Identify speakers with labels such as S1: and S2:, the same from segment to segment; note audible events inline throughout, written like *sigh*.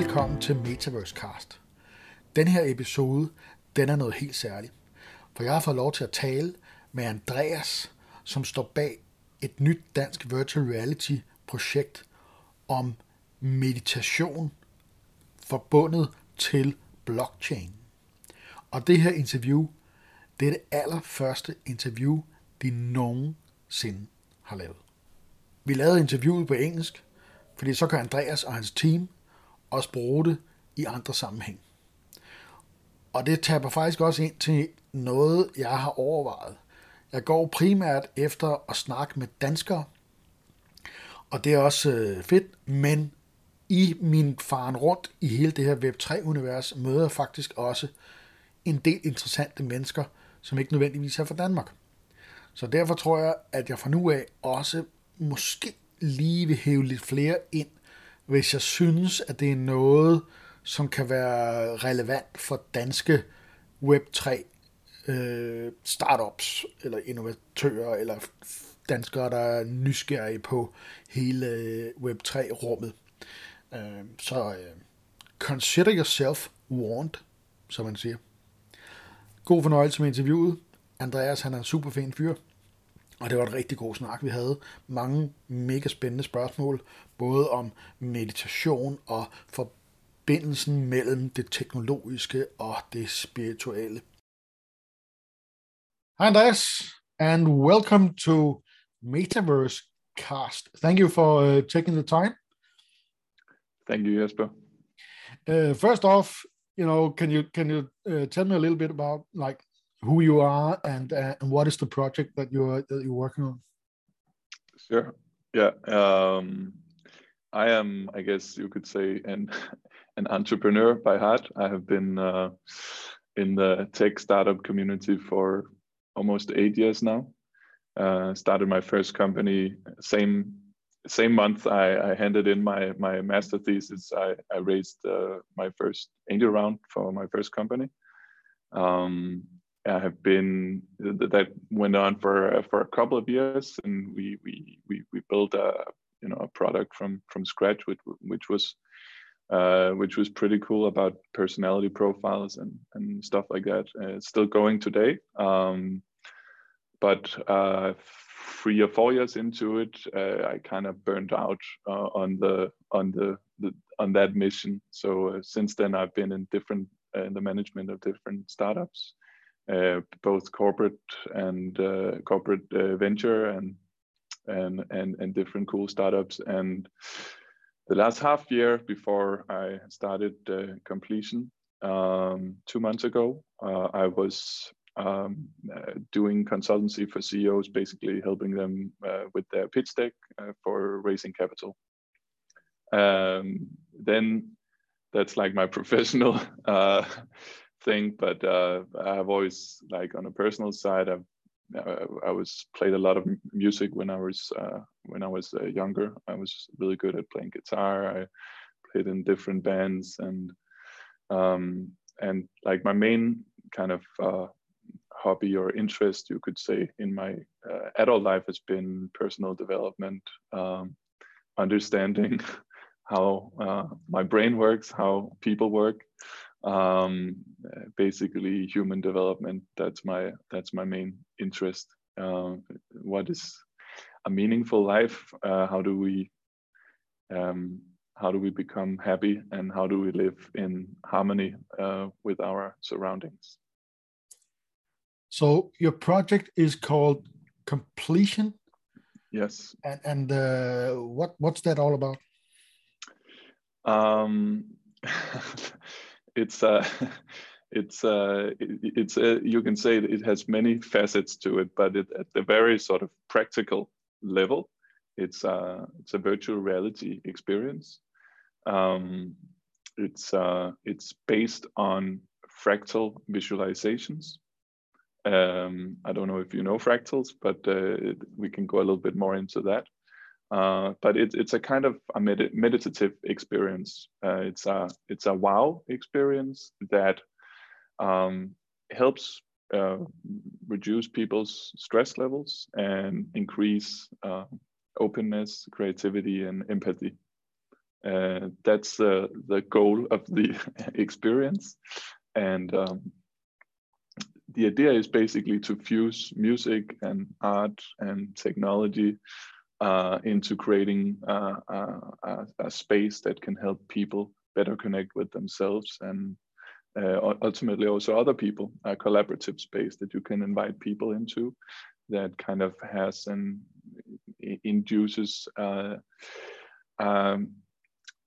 S1: Velkommen til Metaverse Cast. Den her episode, den er noget helt særligt. For jeg har fået lov til at tale med Andreas, som står bag et nyt dansk virtual reality projekt om meditation forbundet til blockchain. Og det her interview, det er det allerførste interview, de nogensinde har lavet. Vi lavede interviewet på engelsk, fordi så kan Andreas og hans team også bruge det i andre sammenhæng. Og det taber faktisk også ind til noget, jeg har overvejet. Jeg går primært efter at snakke med danskere, og det er også øh, fedt, men i min faren rundt i hele det her Web3-univers møder jeg faktisk også en del interessante mennesker, som ikke nødvendigvis er fra Danmark. Så derfor tror jeg, at jeg fra nu af også måske lige vil hæve lidt flere ind, hvis jeg synes, at det er noget, som kan være relevant for danske Web3 øh, startups, eller innovatører, eller danskere, der er nysgerrige på hele øh, Web3-rummet. Øh, så øh, consider yourself warned, som man siger. God fornøjelse med interviewet. Andreas, han er en super fin fyr. Og det var et rigtig god snak, vi havde. Mange mega spændende spørgsmål, både om meditation og forbindelsen mellem det teknologiske og det spirituelle. Hi Andreas, and welcome to Metaverse Cast. Thank you for uh, taking the time.
S2: Thank you, Jesper.
S1: Uh, first off, you know, can you can you uh, tell me a little bit about like who you are and uh, and what is the project that you're that you're working on?
S2: Sure. Yeah. Um, I am, I guess you could say, an *laughs* an entrepreneur by heart. I have been uh, in the tech startup community for almost eight years now. Uh, started my first company same same month I, I handed in my my master thesis. I I raised uh, my first angel round for my first company. Um, have been that went on for for a couple of years, and we we we we built a you know a product from from scratch, which which was uh, which was pretty cool about personality profiles and and stuff like that. Uh, it's still going today, um, but uh, three or four years into it, uh, I kind of burned out uh, on the on the, the on that mission. So uh, since then, I've been in different in the management of different startups uh, both corporate and uh, corporate uh, venture and and and and different cool startups and the last half year before I started completion um, two months ago I was um, uh, doing consultancy for CEOs, basically helping them uh, with their pitch deck uh, for raising capital. Um, then that's like my *laughs* professional thing but uh, i've always like on a personal side i've uh, i was played a lot of music when i was uh, when i was uh, younger. I was really good at playing guitar. I played in different bands and um, and like my main kind of uh, hobby or interest you could say in my uh, adult life has been personal development um, understanding *laughs* how my brain works how people work um, basically human development that's my that's my main interest. Uh, what is a meaningful life? Uh, how do we um, how do we become happy and how do we live in harmony uh, with our surroundings?
S1: So your project is called completion?
S2: Yes.
S1: And and uh, what what's that all about?
S2: Um *laughs* it's uh, *laughs* it's uh, it, it's uh, you can say it has many facets to it, but it, at the very sort of practical level, it's uh, it's a virtual reality experience. Um, it's uh, it's based on fractal visualizations. Um, I don't know if you know fractals, but uh, we can go a little bit more into that. Uh, but it, it's a kind of a med- meditative experience. Uh, it's a it's a wow experience that um, helps uh, reduce people's stress levels and increase uh, openness, creativity, and empathy. uh, that's uh, the goal of the *laughs* experience and um, the idea is basically to fuse music and art and technology uh, into creating uh, a, a, space that can help people better connect with themselves and uh, ultimately also other people, a collaborative space that you can invite people into that kind of has and induces uh, um,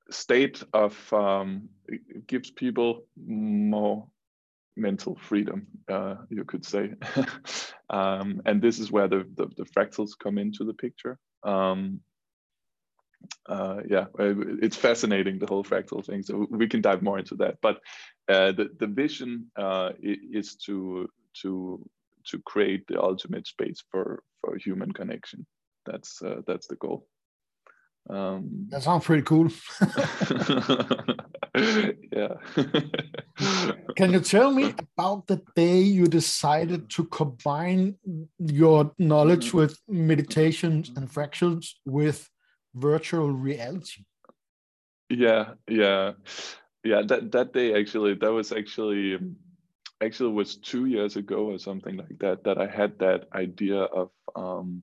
S2: state of um, gives people more mental freedom, uh, you could say. *laughs* um, and this is where the, the, the, fractals come into the picture. Um, uh, yeah, uh, it's fascinating the whole fractal thing. So we can dive more into that. But uh, the the vision uh, is to to to create the ultimate space for for human connection. That's uh, that's the goal.
S1: Um, that sounds pretty cool. *laughs*
S2: yeah. *laughs*
S1: Can you tell me about the day you decided to combine your knowledge mm-hmm. with meditations and fractals with virtual reality?
S2: Yeah, yeah, yeah. That that day actually, that was actually actually was two years ago or something like that. That I had that idea of um,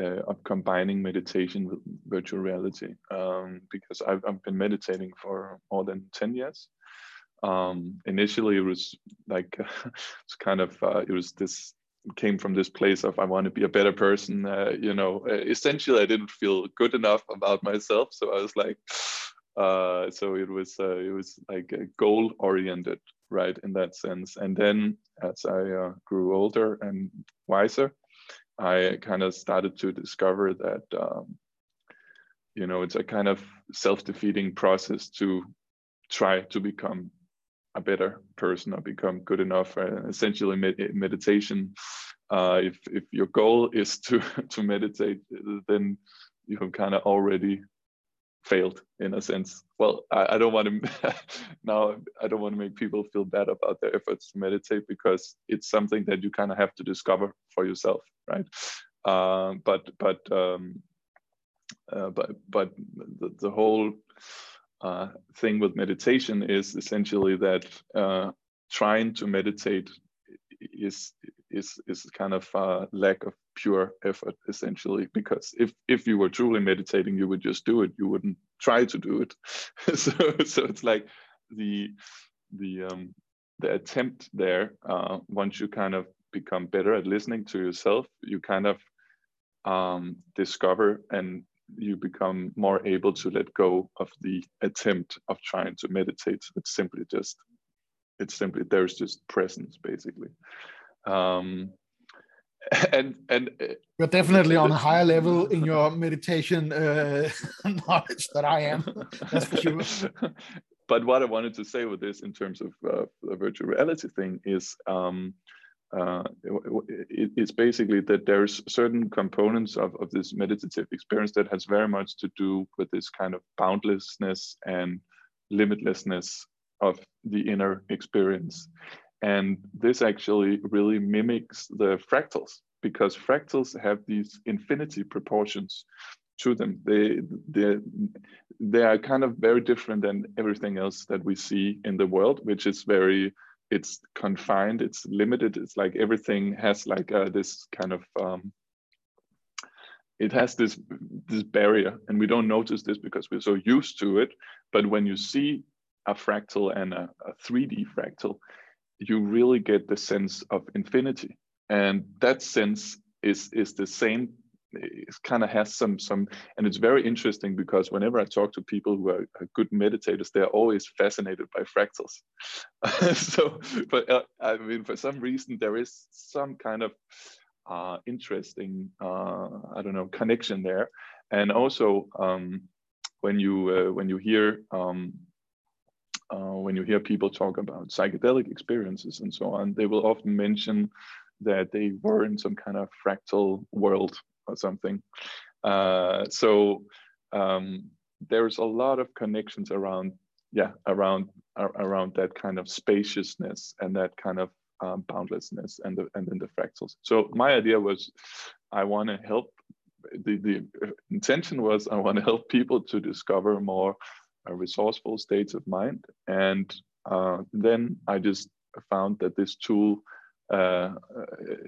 S2: uh, of combining meditation with virtual reality um, because I've, I've been meditating for more than 10 years. Um, initially, it was like *laughs* it's kind of uh, it was this came from this place of I want to be a better person. Uh, you know, uh, essentially, I didn't feel good enough about myself, so I was like, *sighs* uh, so it was uh, it was like goal oriented, right, in that sense. And then as I uh, grew older and wiser, I kind of started to discover that um, you know it's a kind of self-defeating process to try to become a better person or become good enough. Essentially, med- meditation. Uh, if if your goal is to *laughs* to meditate, then you have kind of already failed in a sense. Well, I, I don't want to *laughs* now. I don't want to make people feel bad about their efforts to meditate because it's something that you kind of have to discover for yourself, right? Uh, but but um, uh, but but the, the whole uh, thing with meditation is essentially that uh, trying to meditate is is is kind of a lack of pure effort essentially because if if you were truly meditating you would just do it. You wouldn't try to do it. *laughs* So so it's like the the um the attempt there uh, once you kind of become better at listening to yourself you kind of um, discover and you become more able to let go of the attempt of trying to meditate. It's simply just it's simply there's just presence basically. Um, *laughs* and and
S1: uh, you're definitely *laughs* on a higher level in your meditation uh, *laughs* knowledge that I am. That's for sure.
S2: but what I wanted to say with this, in terms of uh, the virtual reality thing, is um, uh, it, it's basically that there's certain components of, of this meditative experience that has very much to do with this kind of boundlessness and limitlessness of the inner experience. And this actually really mimics the fractals because fractals have these infinity proportions to them. They, they, they are kind of very different than everything else that we see in the world, which is very, it's confined, it's limited. It's like everything has like uh, this kind of, um, it has this this barrier and we don't notice this because we're so used to it but when you see a fractal and a, a 3d fractal you really get the sense of infinity. And that sense is is the same it kind of has some some and it's very interesting because whenever i talk to people who are, good meditators they're always fascinated by fractals. *laughs* So but uh, i mean for some reason there is some kind of uh, interesting uh, i don't know connection there. And also um, when you uh, when you hear um, uh, when you hear people talk about psychedelic experiences and so on, they will often mention that they were in some kind of fractal world or something. Uh, so um, there's a lot of connections around, yeah, around around that kind of spaciousness and that kind of um, boundlessness and the and then the fractals. So my idea was, I want to help the, the intention was I want to help people to discover more uh, resourceful states of mind. And uh, then I just found that this tool, uh,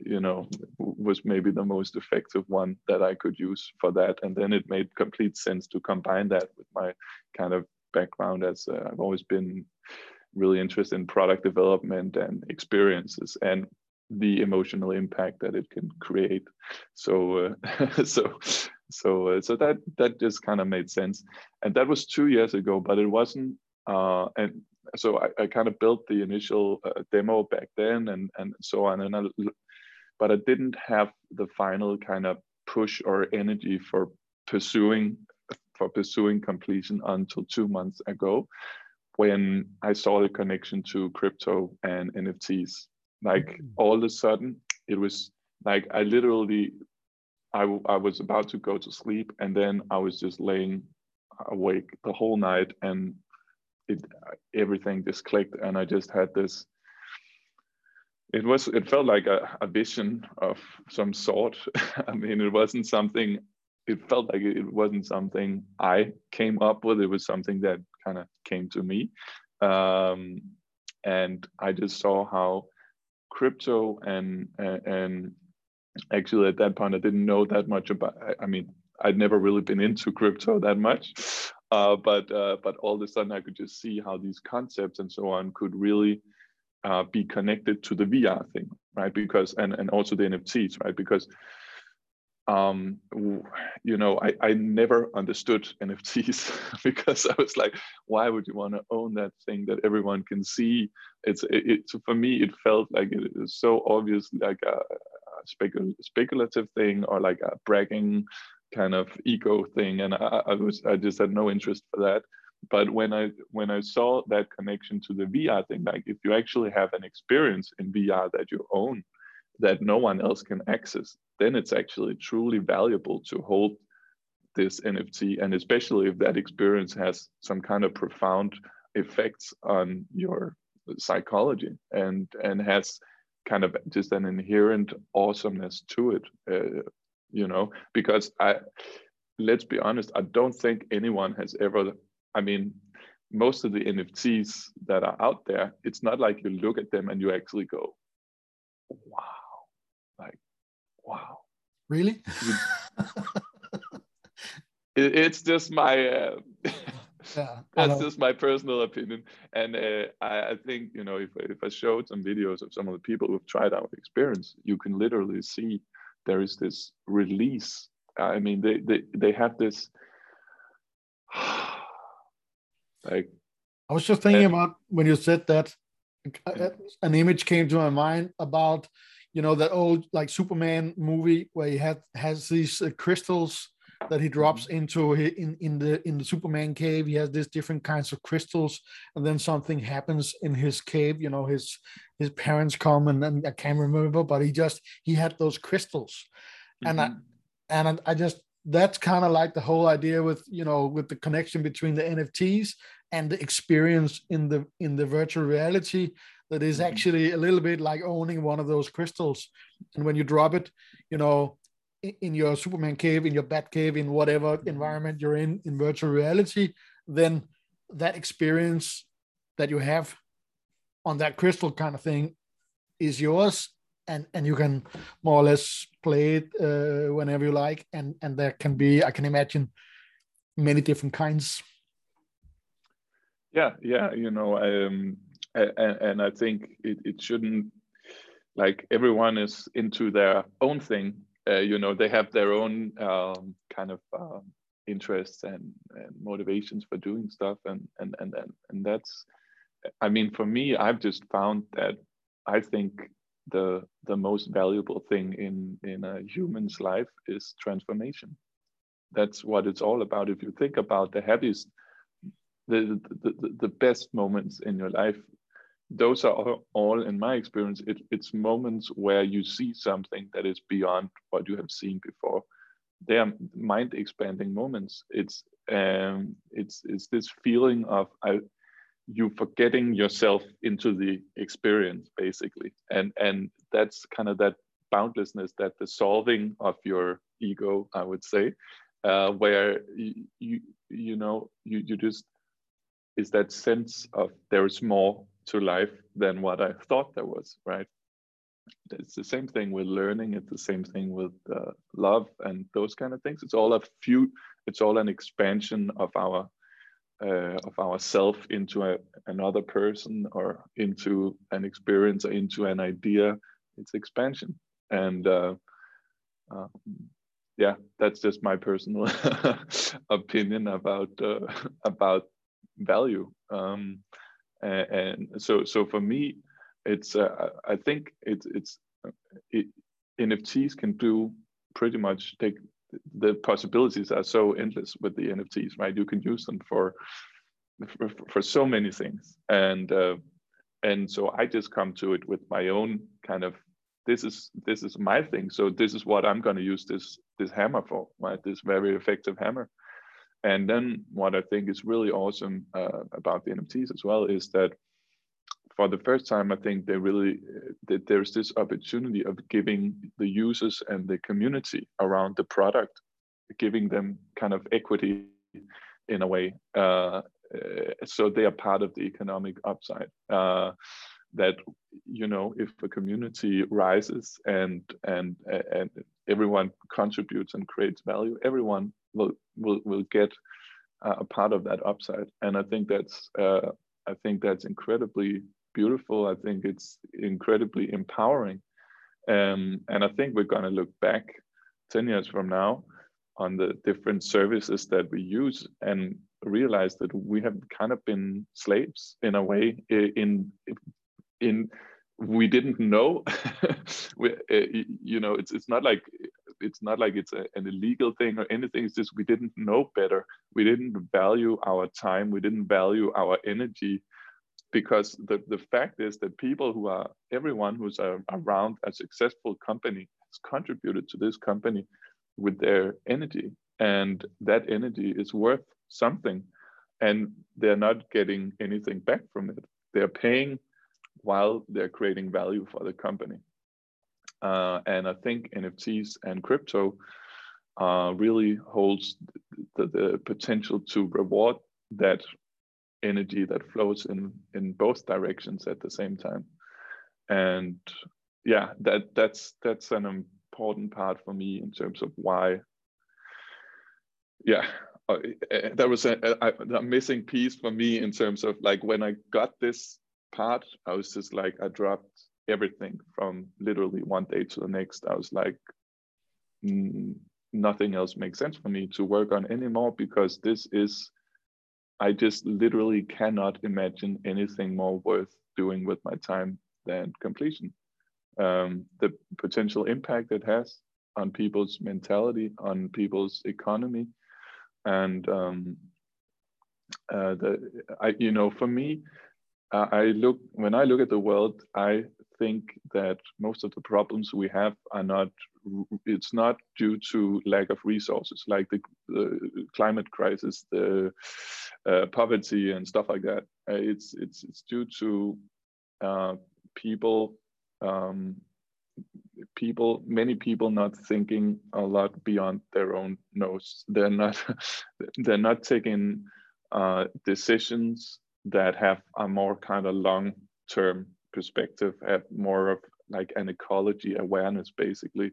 S2: you know, was maybe the most effective one that I could use for that. And then it made complete sense to combine that with my kind of background as uh, I've always been really interested in product development and experiences and the emotional impact that it can create. So, uh, *laughs* so, so, uh, so that that just kind of made sense, and that was two years ago. But it wasn't, uh, and so I, I kind of built the initial uh, demo back then, and and so on, and I, but I didn't have the final kind of push or energy for pursuing for pursuing completion until two months ago when I saw the connection to crypto and NFTs. Like mm-hmm. all of a sudden, it was like I literally, I, I was about to go to sleep and then I was just laying awake the whole night and it everything just clicked and I just had this it was it felt like a, a vision of some sort *laughs* i mean it wasn't something it felt like it wasn't something I came up with. It was something that kind of came to me. Um, and I just saw how crypto and, and actually at that point, I didn't know that much about, I mean, I'd never really been into crypto *laughs* that much. Uh, but uh, but all of a sudden I could just see how these concepts and so on could really uh, be connected to the VR thing, right? Because and and also the NFTs, right? Because um, you know, I, I never understood *laughs* NFTs *laughs* because I was like, why would you want to own that thing that everyone can see? It's it, it for me, it felt like it is so obvious, like a, a specul- speculative thing or like a bragging kind of ego thing, and I, I was I just had no interest for that. But when I when I saw that connection to the VR thing, like if you actually have an experience in VR that you own, that no one else can access, then it's actually truly valuable to hold this NFT. And especially if that experience has some kind of profound effects on your psychology and, and has kind of just an inherent awesomeness to it, uh, you know, because I, let's be honest, I don't think anyone has ever, I mean, most of the NFTs that are out there, it's not like you look at them and you actually go, wow wow.
S1: Really? *laughs*
S2: it, it's just my. Uh, *laughs* yeah, that's just my personal opinion, and uh, I, I, think you know if if I showed some videos of some of the people who've tried our experience, you can literally see there is this release. I mean, they they they have this *sighs* like.
S1: I was just thinking about when you said that, an image came to my mind about you know that old like Superman movie where he had has these uh, crystals that he drops mm-hmm. into in in the in the Superman cave. He has these different kinds of crystals, and then something happens in his cave. You know, his his parents come, and then I can't remember, but he just he had those crystals, mm-hmm. and I and I just that's kind of like the whole idea with you know with the connection between the NFTs and the experience in the in the virtual reality that is mm-hmm. actually a little bit like owning one of those crystals. And when you drop it, you know, in your Superman cave, in your Bat cave, in whatever mm-hmm. environment you're in, in virtual reality, then that experience that you have on that crystal kind of thing is yours and and you can more or less play it uh, whenever you like and and there can be i can imagine many different kinds
S2: yeah yeah you know um and, and I think it, it shouldn't like everyone is into their own thing. Uh, you know, they have their own um, kind of um, interests and, and motivations for doing stuff, and and and and, and that's. I mean, for me, I've just found that I think the the most valuable thing in in a human's life is transformation. That's what it's all about. If you think about the happiest, the the, the, the best moments in your life those are all in my experience it, it's moments where you see something that is beyond what you have seen before. They are mind expanding moments. It's um it's it's this feeling of I, you forgetting yourself into the experience basically. And and that's kind of that boundlessness that the solving of your ego, I would say, uh, where you, you you know you you just is that sense of there is more to life than what I thought there was, right? It's the same thing with learning. It's the same thing with uh, love and those kind of things. It's all a few. It's all an expansion of our uh, of ourself into a, another person or into an experience or into an idea. It's expansion, and uh, um, yeah, that's just my personal *laughs* opinion about uh, about value. Um, and, so so for me, it's uh, I think it's it's it, NFTs can do pretty much take the possibilities are so endless with the NFTs, right? You can use them for for, for so many things, and uh, and so I just come to it with my own kind of this is this is my thing. So this is what I'm going to use this this hammer for, right? This very effective hammer. And then what I think is really awesome uh, about the NFTs as well is that for the first time, I think they really that there's this opportunity of giving the users and the community around the product, giving them kind of equity in a way, uh, so they are part of the economic upside. Uh, that you know, if a community rises and and and everyone contributes and creates value, everyone will will will get a part of that upside. And I think that's uh, I think that's incredibly beautiful. I think it's incredibly empowering. Um, and I think we're going to look back 10 years from now on the different services that we use and realize that we have kind of been slaves in a way in in we didn't know. *laughs* We, uh, you know it's it's not like it's not like it's a, an illegal thing or anything. It's just we didn't know better. We didn't value our time. We didn't value our energy because the, the fact is that people who are everyone who's around a successful company has contributed to this company with their energy. And that energy is worth something. And they're not getting anything back from it. They're paying while they're creating value for the company. Uh, and i think nfts and crypto uh, really holds the, the potential to reward that energy that flows in in both directions at the same time. And yeah that that's that's an important part for me in terms of why yeah uh, that was a, a, a missing piece for me in terms of like when i got this part i was just like i dropped everything from literally one day to the next i was like mm, nothing else makes sense for me to work on anymore because this is I just literally cannot imagine anything more worth doing with my time than completion. Um, the potential impact it has on people's mentality, on people's economy, and um, uh, the I, you know, for me, I look when I look at the world, I think that most of the problems we have are not it's not due to lack of resources like the, the climate crisis the uh, poverty and stuff like that. Uh, it's it's it's due to uh, people um, people many people not thinking a lot beyond their own nose. They're not *laughs* they're not taking uh, decisions that have a more kind of long term perspective have more of like an ecology awareness basically.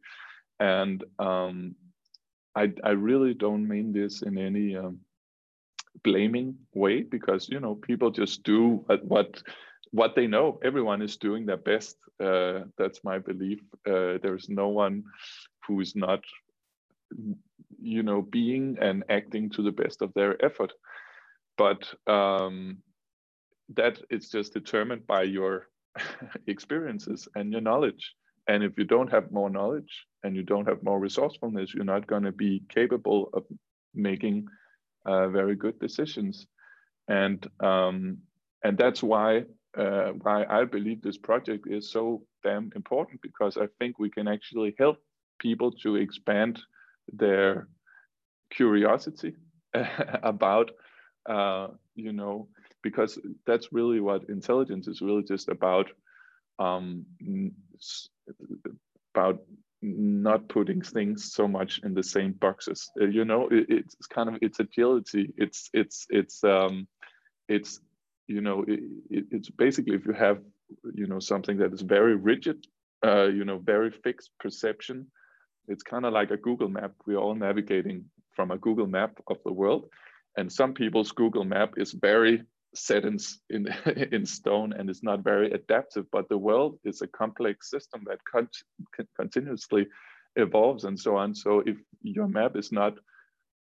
S2: And um, I, I really don't mean this in any um, blaming way because you know people just do what what they know. Everyone is doing their best uh, that's my belief. Uh, there's no one who is not you know being and acting to the best of their effort. But um, that is just determined by your *laughs* experiences and your knowledge. And if you don't have more knowledge and you don't have more resourcefulness, you're not going to be capable of making uh, very good decisions. And um, and that's why uh, why I believe this project is so damn important because I think we can actually help people to expand their curiosity *laughs* about uh, you know because that's really what intelligence is really just about um, about not putting things so much in the same boxes. Uh, you know, it, it's kind of it's agility. It's it's it's um, it's you know it, it's basically if you have you know something that is very rigid, uh, you know, very fixed perception. It's kind of like a Google map. We're all navigating from a Google map of the world, and some people's Google map is very set in, in, *laughs* in stone and is not very adaptive, but the world is a complex system that con continuously evolves and so on. So if your map is not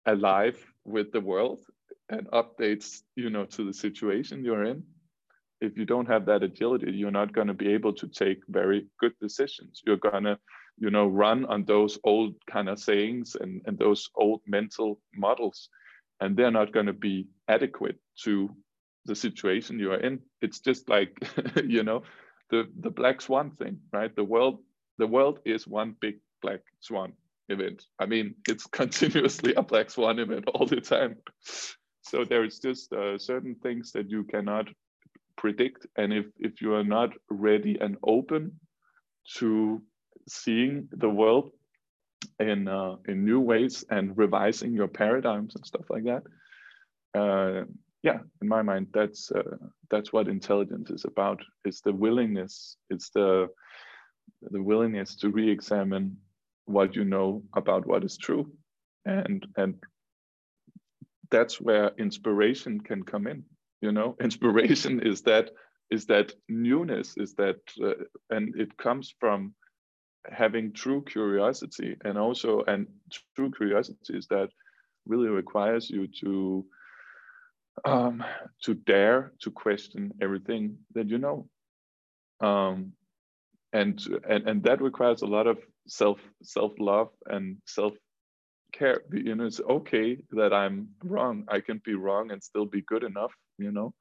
S2: alive with the world and updates, you know, to the situation you're in, if you don't have that agility, you're not going to be able to take very good decisions. You're going to, you know, run on those old kind of sayings and, and those old mental models, and they're not going to be adequate to the situation you are in. It's just like *laughs* you know the the black swan thing, right? The world the world is one big black swan event. I mean, it's *laughs* continuously a black swan event all the time. So there's just uh, certain things that you cannot predict, and if if you are not ready and open to seeing the world in uh, in new ways and revising your paradigms and stuff like that, uh, yeah, in my mind, that's uh, that's what intelligence is about. It's the willingness. It's the the willingness to re-examine what you know about what is true, and and that's where inspiration can come in. You know, *laughs* inspiration is that is that newness. Is that uh, and it comes from having true curiosity, and also and true curiosity is that really requires you to um, to dare to question everything that you know. Um, and and and that requires a lot of self self love and self care you know it's okay that i'm wrong. I can be wrong and still be good enough you know?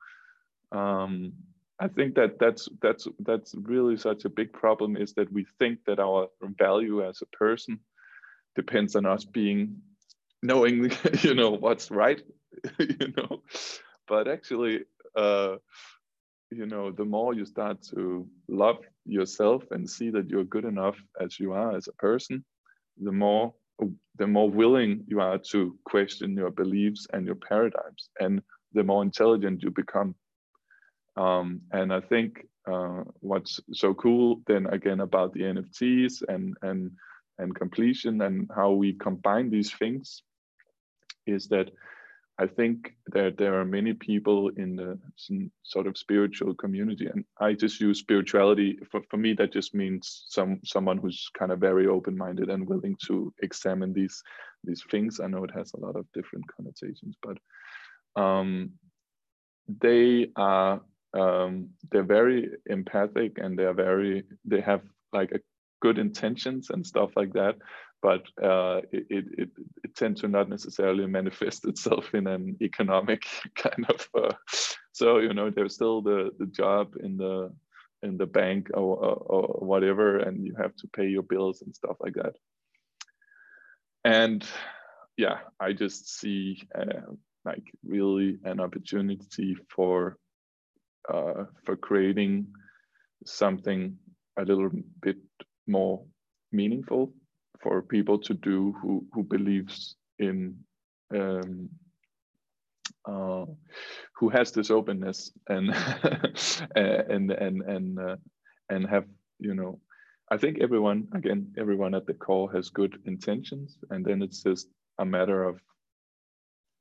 S2: Um, i think that that's that's that's really such a big problem is that we think that our value as a person depends on us being knowing *laughs* you know what's right *laughs* you know? But actually uh you know the more you start to love yourself and see that you're good enough as you are as a person the more the more willing you are to question your beliefs and your paradigms and the more intelligent you become. Um, and i think uh, what's so cool then again about the nfts and and and completion and how we combine these things is that I think that there are many people in the sort of spiritual community, and I just use spirituality for, for me. That just means some someone who's kind of very open-minded and willing to examine these these things. I know it has a lot of different connotations, but um, they are um, they're very empathic and they're very they have like a good intentions and stuff like that but uh, it, it, it, tends to not necessarily manifest *laughs* itself in an economic *laughs* kind of. Uh, so you know, there's still the the job in the in the bank or, or, or whatever, and you have to pay your bills and stuff like that. And yeah, I just see uh, like really an opportunity for uh, for creating something a little bit more meaningful for people to do who who believes in um, uh, who has this openness and *laughs* and and and uh, and have you know I think everyone again everyone at the call has good intentions. And then it's just a matter of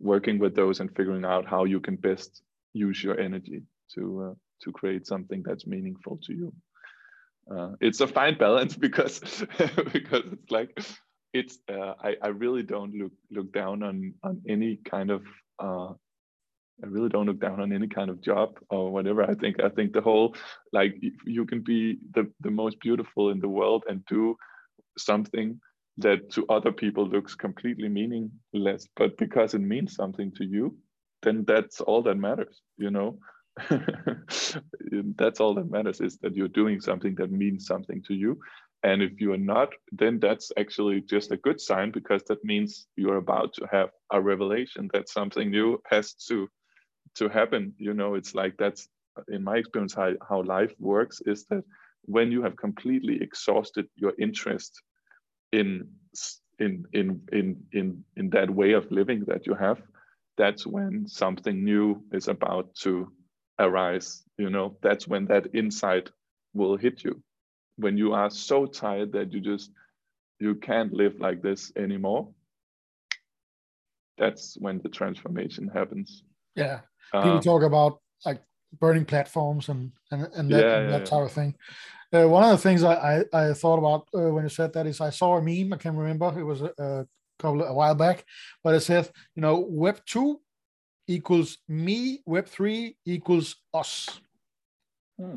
S2: working with those and figuring out how you can best use your energy to uh, to create something that's meaningful to you uh, it's a fine balance *laughs* because *laughs* because it's like it's uh, I, I really don't look look down on on any kind of uh, I really don't look down on any kind of job or whatever. I think I think the whole like you can be the the most beautiful in the world and do something that to other people looks completely meaningless, but because it means something to you, then that's all that matters, you know. *laughs* that's all that matters is that you're doing something that means something to you. And if you are not then that's actually just a good sign because that means you're about to have a revelation that something new has to to happen. You know it's like that's in my experience how, how life works is that when you have completely exhausted your interest in in in in in in that way of living that you have that's when something new is about to arise you know that's when that insight will hit you when you are so tired that you just you can't live like this anymore that's when the transformation happens
S1: yeah people uh, talk about like burning platforms and and, and that, yeah, and that yeah, type yeah. of thing uh, one of the things I, I, I thought about uh, when you said that is I saw a meme. I can't remember. It was a, a couple a while back, but it said, you know, Web two equals me. Web three equals us. Hmm.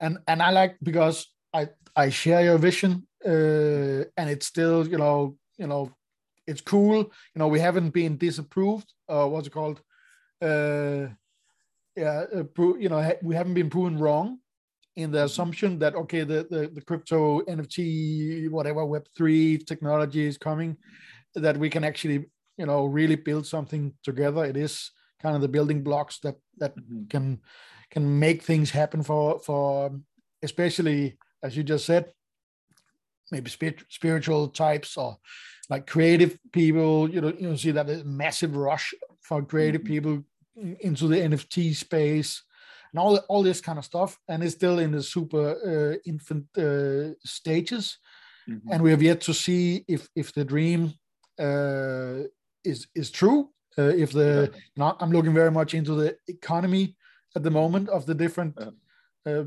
S1: And and I like because I I share your vision, uh, and it's still you know you know it's cool. You know we haven't been disapproved. Uh, what's it called? Uh, yeah, uh, you know we haven't been proven wrong in the assumption that okay the, the, the crypto nft whatever web3 technology is coming that we can actually you know really build something together it is kind of the building blocks that that mm-hmm. can can make things happen for for especially as you just said maybe spirit, spiritual types or like creative people you know you see that massive rush for creative mm-hmm. people into the nft space and all all this kind of stuff, and it's still in the super uh, infant uh, stages, mm-hmm. and we have yet to see if if the dream uh, is is true. Uh, if the yeah. not, I'm looking very much into the economy at the moment of the different. Yeah. Uh,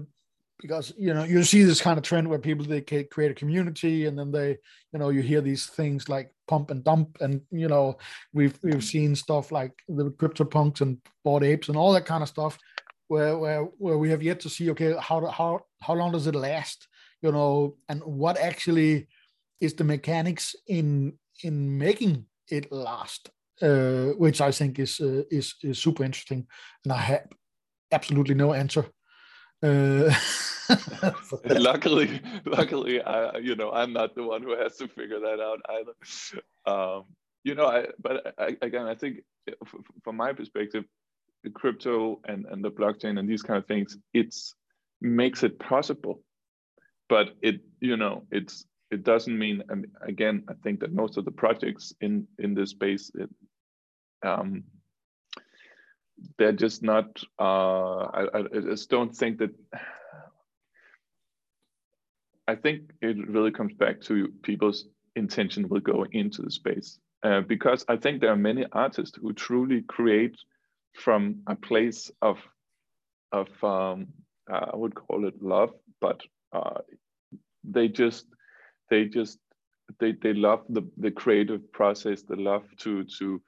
S1: because you know you see this kind of trend where people they create a community and then they you know you hear these things like pump and dump and you know we've we've seen stuff like the crypto punks and Bored Apes and all that kind of stuff where where where we have yet to see okay how how how long does it last you know and what actually is the mechanics in in making it last uh, which I think is, uh, is is super interesting and I have absolutely no answer uh, *laughs* *laughs*
S2: luckily luckily I you know I'm not the one who has to figure that out either um, you know I but I, again I think from my perspective the crypto and, and the blockchain and these kind of things, it's makes it possible. But it, you know, it's it doesn't mean. And again, I think that most of the projects in in this space, it, um, they're just not. Uh, I, I just don't think that. I think it really comes back to people's intention will go into the space. Uh, because I think there are many artists who truly create from a place of of um, uh, I would call it love, but uh, they just they just they they love the the creative process. They love to to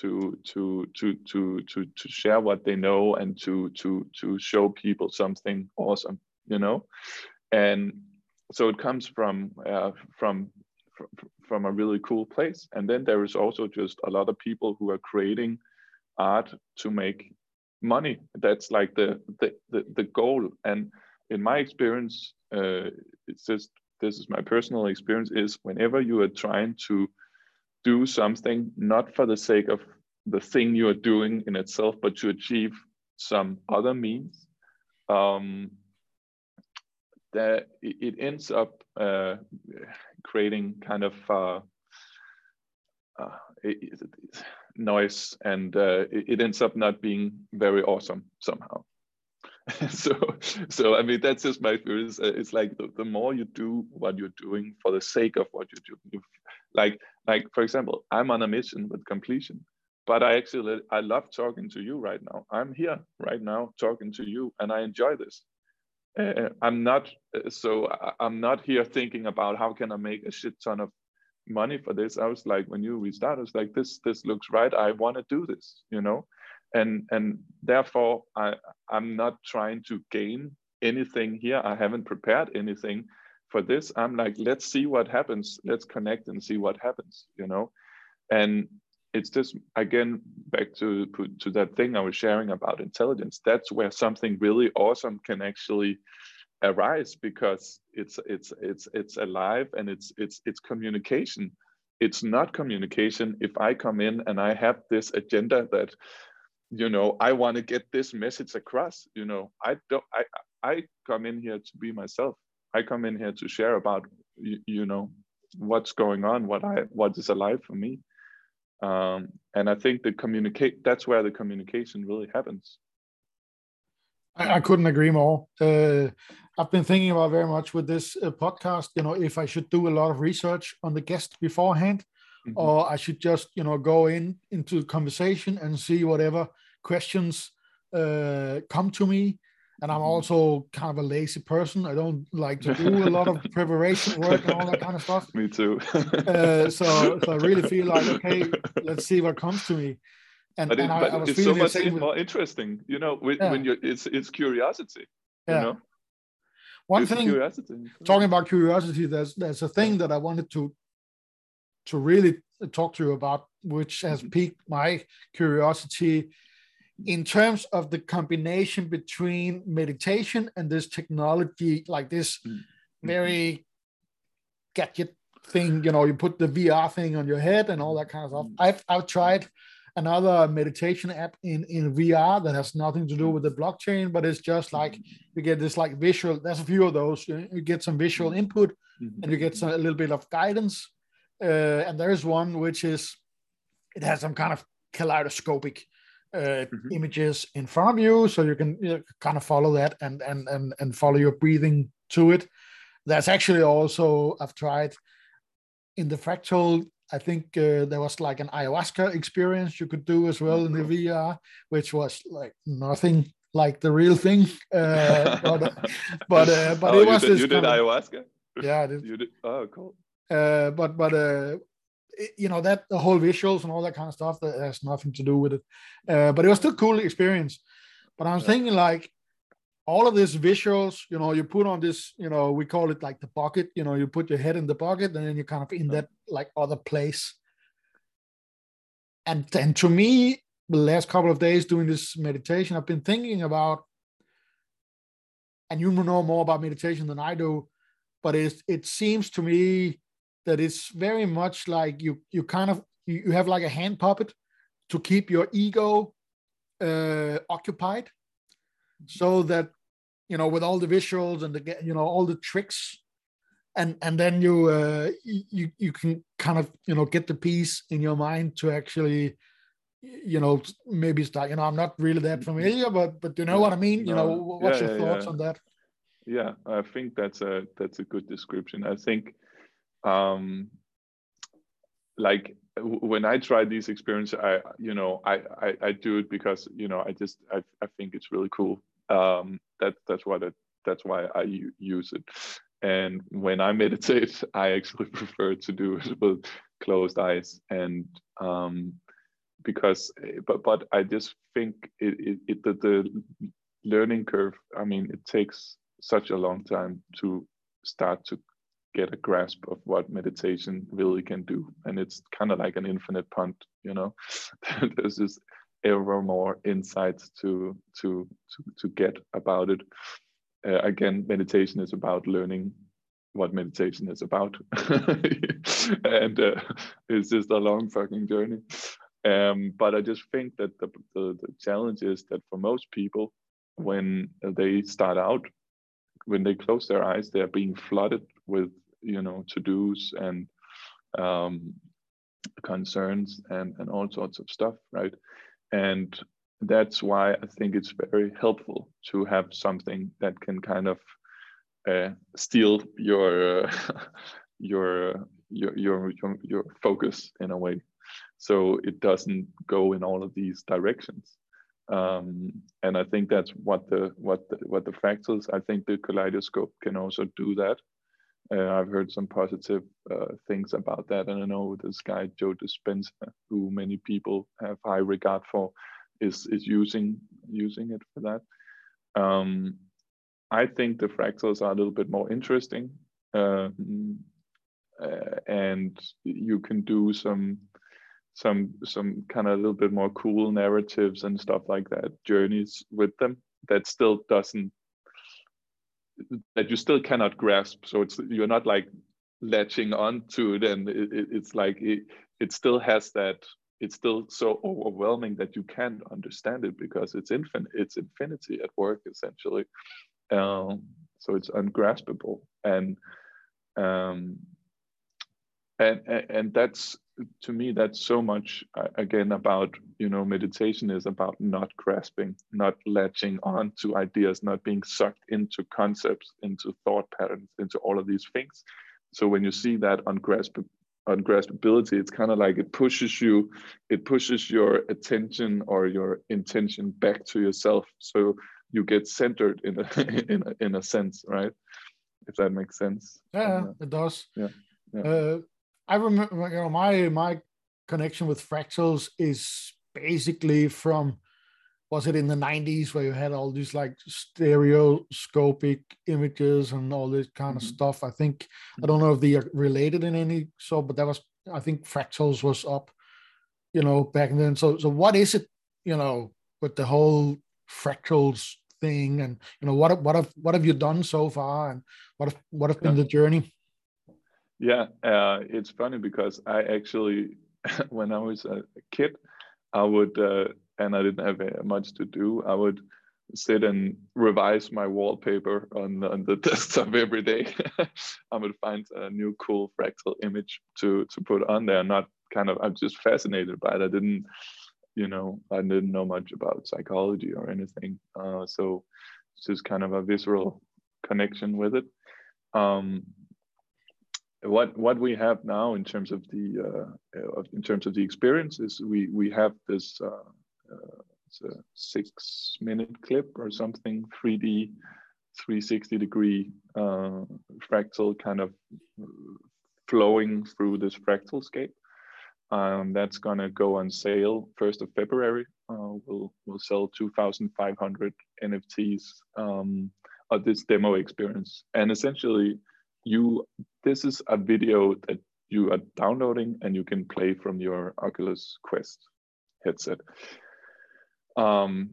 S2: to to to to to to share what they know and to to to show people something awesome, you know, and so it comes from uh, from from a really cool place. And then there is also just a lot of people who are creating art to make money. That's like the the the, the goal. And in my experience, uh, it's just this is my personal experience is whenever you are trying to do something not for the sake of the thing you are doing in itself, but to achieve some other means, um, that it ends up uh, creating kind of uh, uh, noise and uh, it, ends up not being very awesome somehow *laughs* so so i mean that's just my experience uh, it's like the, the more you do what you're doing for the sake of what you do like like for example i'm on a mission with completion but i actually i love talking to you right now. I'm here right now talking to you and i enjoy this. Uh, i'm not uh, so i'm not here thinking about how can i make a shit ton of money for this. I was like when you restart i was like this this looks right. I want to do this you know and and therefore i i'm not trying to gain anything here. I haven't prepared anything for this. I'm like let's see what happens. Let's connect and see what happens you know? And it's just again back to to that thing i was sharing about intelligence. That's where something really awesome can actually arise because it's it's it's it's alive and it's it's it's communication. It's not communication. If i come in and i have this agenda that you know i want to get this message across you know. I don't i i come in here to be myself. I come in here to share about you, you know what's going on what i what is alive for me. Um, and i think the communicate that's where the communication really happens.
S1: I, I couldn't agree more. Uh, I've been thinking about very much with this uh, podcast, you know, if I should do a lot of research on the guest beforehand, mm-hmm. or I should just, you know, go in into the conversation and see whatever questions uh, come to me. And I'm mm-hmm. also kind of a lazy person. I don't like to do a lot of *laughs* preparation work and all that kind of stuff.
S2: Me too.
S1: uh, so, so I really feel like, okay, let's see what comes to me.
S2: And, but, it, I, but I it's so much more with, interesting, you know, when, yeah. when you it's it's curiosity, yeah. you know.
S1: One it's thing, curiosity. talking about curiosity, there's there's a thing that I wanted to to really talk to you about, which has mm-hmm. piqued my curiosity in terms of the combination between meditation and this technology, like this mm-hmm. very gadget thing. You know, you put the VR thing on your head and all that kind of stuff. Mm-hmm. I've I've tried another meditation app in in VR that has nothing to do with the blockchain, but it's just like you get this like visual. There's a few of those. You, you get some visual input, and you get some, a little bit of guidance. Uh, and there's one which is it has some kind of kaleidoscopic uh, mm-hmm. images in front of you, so you can you know, kind of follow that and and and and follow your breathing to it. That's actually also I've tried in the fractal I think uh, there was like an ayahuasca experience you could do as well in the VR, which was like nothing like the real thing. Uh, but *laughs* but uh, but
S2: oh,
S1: it was
S2: did,
S1: this
S2: you did ayahuasca.
S1: Yeah, I did.
S2: You did. Oh, cool.
S1: Uh, but but uh, it, you know that the whole visuals and all that kind of stuff that has nothing to do with it. Uh, but it was still cool experience. But I'm yeah. thinking like all of these visuals, you know, you put on this, you know, we call it like the bucket, you know, you put your head in the bucket and then you're kind of in that like other place. And then to me, the last couple of days doing this meditation, I've been thinking about, and you know more about meditation than I do, but it, it seems to me that it's very much like you you kind of you, have like a hand puppet to keep your ego uh, occupied so that you know with all the visuals and the you know all the tricks and and then you uh, you you can kind of you know get the piece in your mind to actually you know maybe start you know i'm not really that familiar but but you know what i mean? You know what's yeah, your yeah, thoughts
S2: yeah.
S1: on that?
S2: Yeah i think that's a that's a good description. I think um like when I try these experiences, I you know I, I, I do it because you know I just I, I think it's really cool. Um, that that's why that that's why I use it. And when I meditate, *laughs* I actually *laughs* prefer to do it *laughs* with closed eyes and um, because but but I just think it, it, it the, the learning curve. I mean, it takes such a long time to start to get a grasp of what meditation really can do. And it's kind of like an infinite punt you know? *laughs* There's just ever more insights to to to, to get about it. Uh, again meditation is about learning what meditation is about. *laughs* And uh, it's just a long fucking journey. Um, but i just think that the, the, the challenge is that for most people when they start out when they close their eyes they're being flooded with you know to dos and um, concerns and and all sorts of stuff right? And that's why i think it's very helpful to have something that can kind of uh, steal your, uh, *laughs* your your your your your focus in a way. So it doesn't go in all of these directions. Um, and i think that's what the what the, what the fractals i think the kaleidoscope can also do that uh, I've heard some positive uh, things about that, and I know this guy Joe Dispenza, who many people have high regard for, is is using using it for that. Um, I think the fractals are a little bit more interesting, um, uh, and you can do some some some kind of a little bit more cool narratives and stuff like that, journeys with them that still doesn't that you still cannot grasp. So it's you're not like latching onto it, and it, it, it's like it, it still has that. It's still so overwhelming that you can't understand it because it's infinite. It's infinity at work essentially. Um, so it's ungraspable, and um, and and that's to me that's so much uh, again about you know meditation is about not grasping not latching on to ideas not being sucked into concepts into thought patterns into all of these things. So when you see that ungrasp ungraspability it's kind of like it pushes you it pushes your attention or your intention back to yourself. So you get centered in a *laughs* in a, in a sense right? If that makes sense.
S1: Yeah. it does.
S2: Yeah,
S1: yeah. Uh, I remember, you know, my my connection with fractals is basically from was it in the 90s where you had all these like stereoscopic images and all this kind of mm-hmm. stuff? I think i don't know if they are related in any so but that was i think fractals was up you know back then. So so what is it you know with the whole fractals thing and you know what what have what have you done so far and what have what have been the journey
S2: yeah, uh, it's funny because I actually, *laughs* when I was a kid, I would, uh, and I didn't have uh, much to do, I would sit and revise my wallpaper on, on the *laughs* desktop every day. *laughs* I would find a new cool fractal image to to put on there. Not kind of, I'm just fascinated by it. I didn't, you know, I didn't know much about psychology or anything. Uh, so it's just kind of a visceral connection with it. Um, what what we have now in terms of the uh, in terms of the experience is we we have this uh, uh, six minute clip or something 3D 360 degree uh, fractal kind of flowing through this fractal scape. Um, that's gonna go on sale first of February. Uh, we'll we'll sell 2,500 NFTs um, of this demo experience, and essentially you this is a video that you are downloading and you can play from your Oculus Quest headset. Um,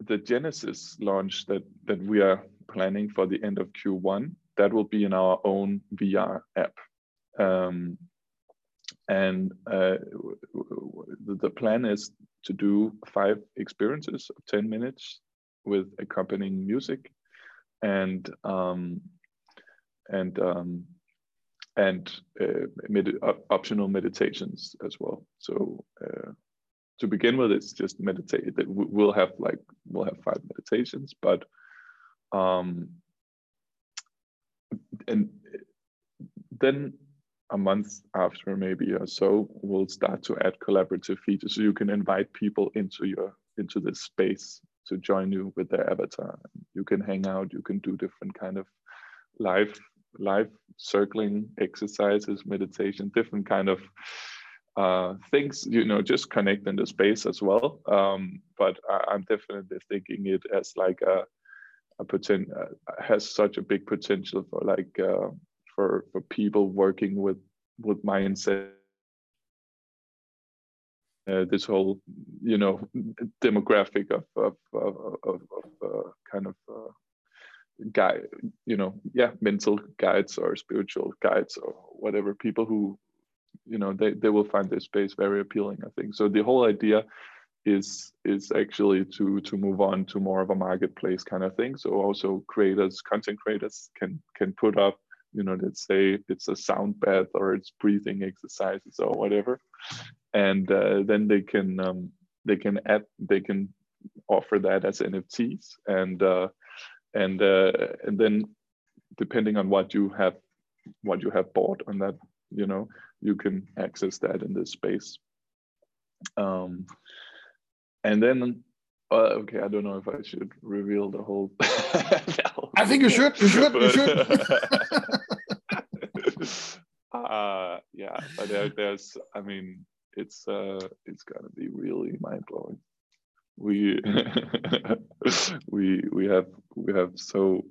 S2: the Genesis launch that that we are planning for the end of Q1 that will be in our own VR app. Um, and uh, the plan is to do five experiences of 10 minutes with accompanying music and um, and um, and uh, med- optional meditations as well. So uh, to begin with, it's just meditate. That we'll have like we'll have five meditations, but um, and then a month after maybe or so, we'll start to add collaborative features, so you can invite people into your into this space to join you with their avatar. You can hang out. You can do different kind of live live circling exercises, meditation, different kind of uh, things, you know, just connect in the space as well. Um, but I, am definitely thinking it as like a, a potential uh, has such a big potential for like uh, for for people working with with mindset. Uh, this whole, you know, demographic of of of, of, of uh, kind of guide you know yeah mental guides or spiritual guides or whatever people who you know they, they will find this space very appealing i think. So the whole idea is is actually to to move on to more of a marketplace kind of thing. So also creators content creators can can put up you know let's say it's a sound bath or it's breathing exercises or whatever. And uh, then they can um, they can add they can offer that as nfts and uh, and uh, and then depending on what you have what you have bought on that you know you can access that in this space. Um, and then uh, okay i don't know if i should reveal the whole *laughs*
S1: i think you should you should you should. *laughs*
S2: Uh, yeah but there, there's i mean it's uh it's gonna be really mind-blowing we *laughs* we we have we have so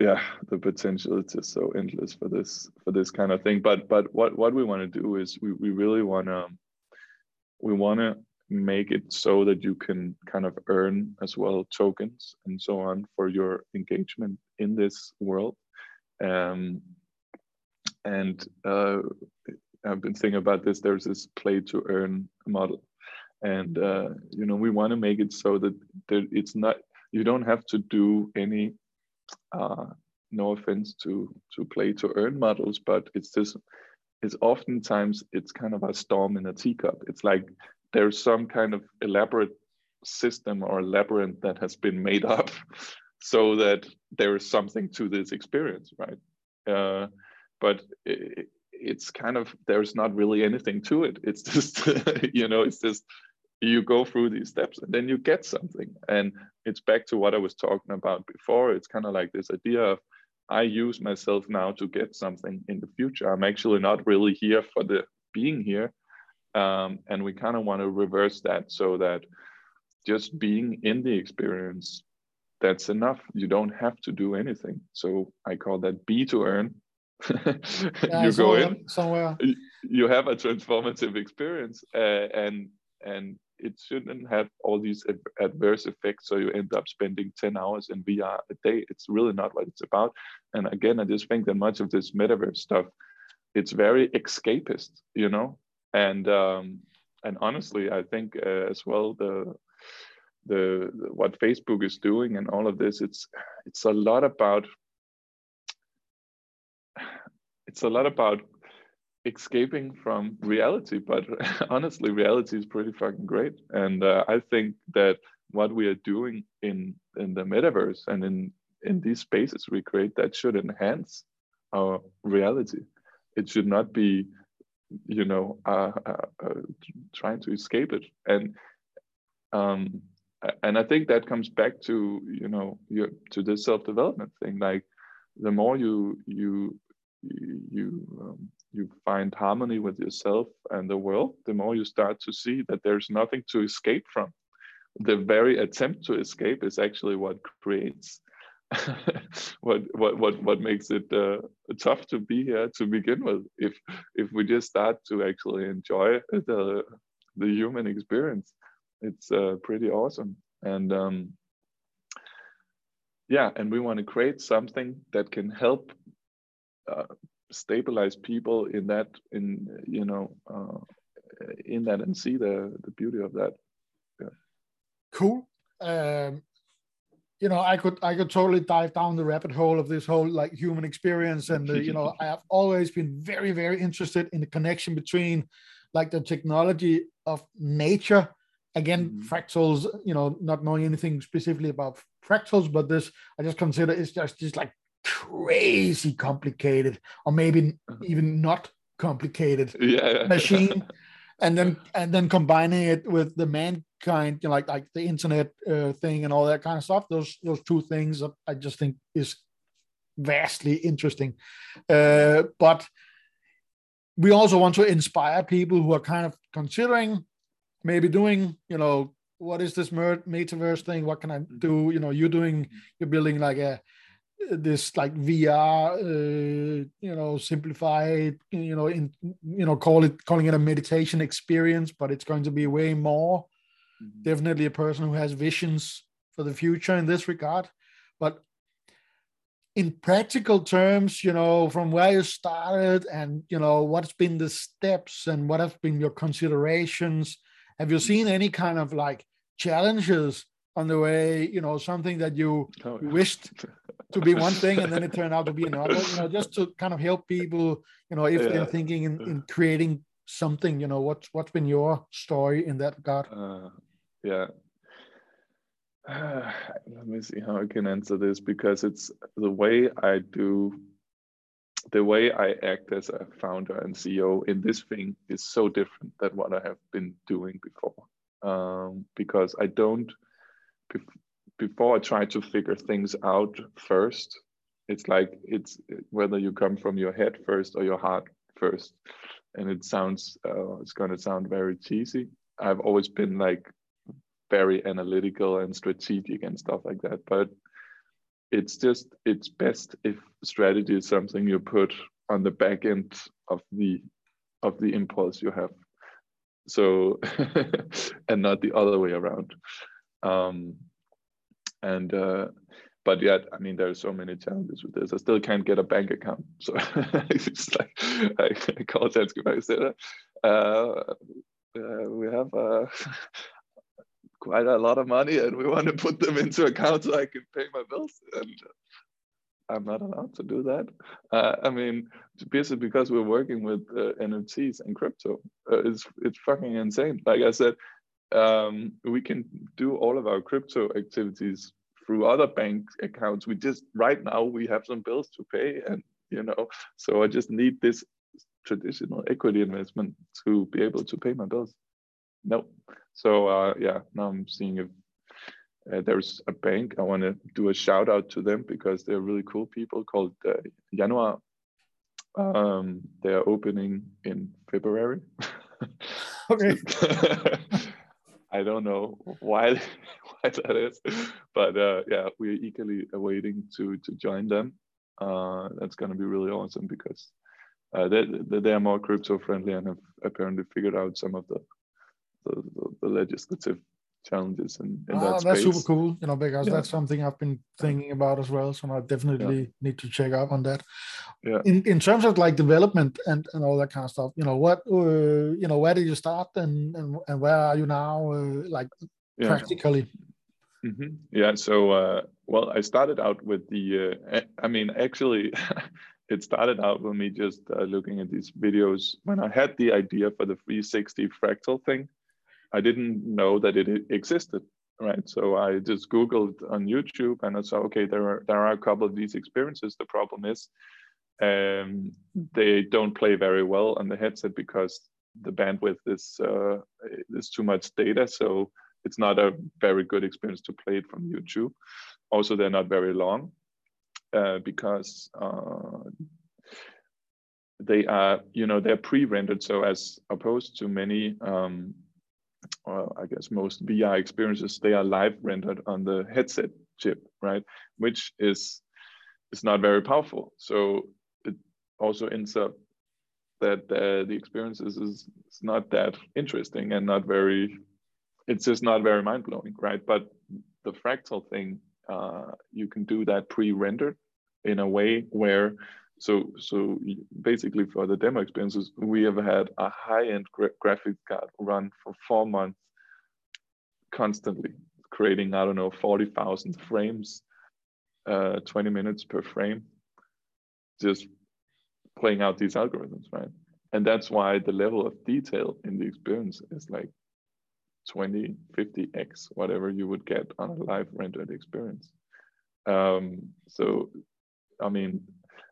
S2: yeah the potential is just so endless for this for this kind of thing but but what what we want to do is we, we really want to we want to make it so that you can kind of earn as well tokens and so on for your engagement in this world um, and uh, I've been thinking about this. There's this play to earn model and uh, you know we want to make it so that there, it's not you don't have to do any uh, no offense to to play to earn models but it's just is oftentimes it's kind of a storm in a teacup. It's like there's some kind of elaborate system or labyrinth that has been made *laughs* up so that there is something to this experience, right? Uh, but it, it's kind of there's not really anything to it. It's *laughs* just you know it's just you go through these steps and then you get something. And it's back to what I was talking about before. It's kind of like this idea of I use myself now to get something in the future. I'm actually not really here for the being here. Um, and we kind of want to reverse that so that just being in the experience, that's enough. You don't have to do anything. So I call that be to earn. *laughs*
S1: yeah, you go in somewhere.
S2: You have a transformative experience, uh, and and it shouldn't have all these adverse effects so you end up spending 10 hours in vr a day. It's really not what it's about. And again i just think that much of this metaverse stuff it's very escapist you know? And um and honestly i think uh, as well the, the the what facebook is doing and all of this it's it's a lot about it's a lot about escaping from reality but *laughs* honestly reality is pretty fucking great. And uh, i think that what we are doing in in the metaverse and in in these spaces we create that should enhance our reality. It should not be you know uh, uh, uh, trying to escape it. And um and i think that comes back to you know your, to this self-development thing. Like the more you you you um, you find harmony with yourself and the world, the more you start to see that there's nothing to escape from. The very attempt to escape is actually what creates *laughs* what what what what makes it uh, tough to be here to begin with. If if we just start to actually enjoy the the human experience, it's uh, pretty awesome. And um, yeah, and we want to create something that can help uh, stabilize people in that in you know uh, in that and see the the beauty of that. Yeah.
S1: Cool. Um you know i could i could totally dive down the rabbit hole of this whole like human experience and uh, you know *laughs* i have always been very very interested in the connection between like the technology of nature. Again mm-hmm. fractals you know not knowing anything specifically about fractals but this i just consider it's just just like crazy complicated or maybe uh-huh. even not complicated *laughs*
S2: yeah,
S1: machine *laughs* and then and then combining it with the mankind you know, like like the internet uh, thing and all that kind of stuff those those two things i just think is vastly interesting. Uh, but we also want to inspire people who are kind of considering maybe doing you know what is this metaverse thing? What can i mm-hmm. do? You know you're doing you're building like a this like VR, uh, you know, simplified, you know, in you know, call it calling it a meditation experience, but it's going to be way more. Mm-hmm. Definitely a person who has visions for the future in this regard, but in practical terms, you know, from where you started and you know what's been the steps and what have been your considerations. Have you seen any kind of like challenges on the way? You know, something that you oh, wished *laughs* to be one thing and then it turned out to be another you know just to kind of help people you know if yeah. they're thinking in, in creating something you know what's what's been your story in that regard uh,
S2: yeah uh, *sighs* let me see how i can answer this because it's the way i do the way i act as a founder and ceo in this thing is so different than what i have been doing before um, because i don't before I try to figure things out first, it's like it's whether you come from your head first or your heart first. And it sounds, uh, it's going to sound very cheesy. I've always been like very analytical and strategic and stuff like that. But it's just, it's best if strategy is something you put on the back end of the of the impulse you have so *laughs* and not the other way around um and uh, but yet i mean there's so many challenges with this i still can't get a bank account so *laughs* it's like i, call Danske Bank said uh, uh, we have uh, *laughs* quite a lot of money and we want to put them into account so i can pay my bills and I'm not allowed to do that. Uh, I mean, basically because we're working with uh, NFTs and crypto, uh, it's it's fucking insane. Like I said, um, we can do all of our crypto activities through other bank accounts. We just right now we have some bills to pay, and you know, so I just need this traditional equity investment to be able to pay my bills. No, so uh, yeah, now I'm seeing if uh, there's a bank. I want to do a shout out to them because they're really cool people called uh, Januar. Um, they are opening in February.
S1: Okay. *laughs* *laughs*
S2: I don't know why *laughs* why that is, but uh, yeah, we're eagerly awaiting to to join them. Uh, that's going to be really awesome because uh, they they are more crypto friendly and have apparently figured out some of the the, the legislative challenges in, in
S1: ah,
S2: that
S1: that's
S2: space.
S1: super cool, you know, because
S2: Yeah.
S1: that's something I've been thinking about as well. So I definitely need to check out on that.
S2: Yeah.
S1: In in terms of like development and, and all that kind of stuff, you know, what uh, you know, where did you start and and, and where are you now, uh, like
S2: Yeah.
S1: practically?
S2: hmm Yeah. So, uh, well, I started out with the. Uh, I mean, actually, *laughs* it started out with me just uh, looking at these videos when I had the idea for the 360 fractal thing. I didn't know that it existed, right? So I just Googled on YouTube, and I saw, okay, there are there are a couple of these experiences. The problem is, um, they don't play very well on the headset because the bandwidth is uh, is too much data. So it's not a very good experience to play it from YouTube. Also, they're not very long uh, because uh, they are, you know, they're pre-rendered. So as opposed to many, um, well, I guess most VR experiences, they are live rendered on the headset chip, right? Which is is not very powerful. So it also ends up that uh, the experience is, is is not that interesting and not very it's just not very mind blowing, right? But the fractal thing, uh, you can do that pre-rendered in a way where, so so basically for the demo experiences, we have had a high-end gra- graphics card run for four months, constantly creating I don't know forty thousand frames, uh, twenty minutes per frame, just playing out these algorithms, right? And that's why the level of detail in the experience is like 20, 50x, whatever you would get on a live rendered experience. Um, so, I mean,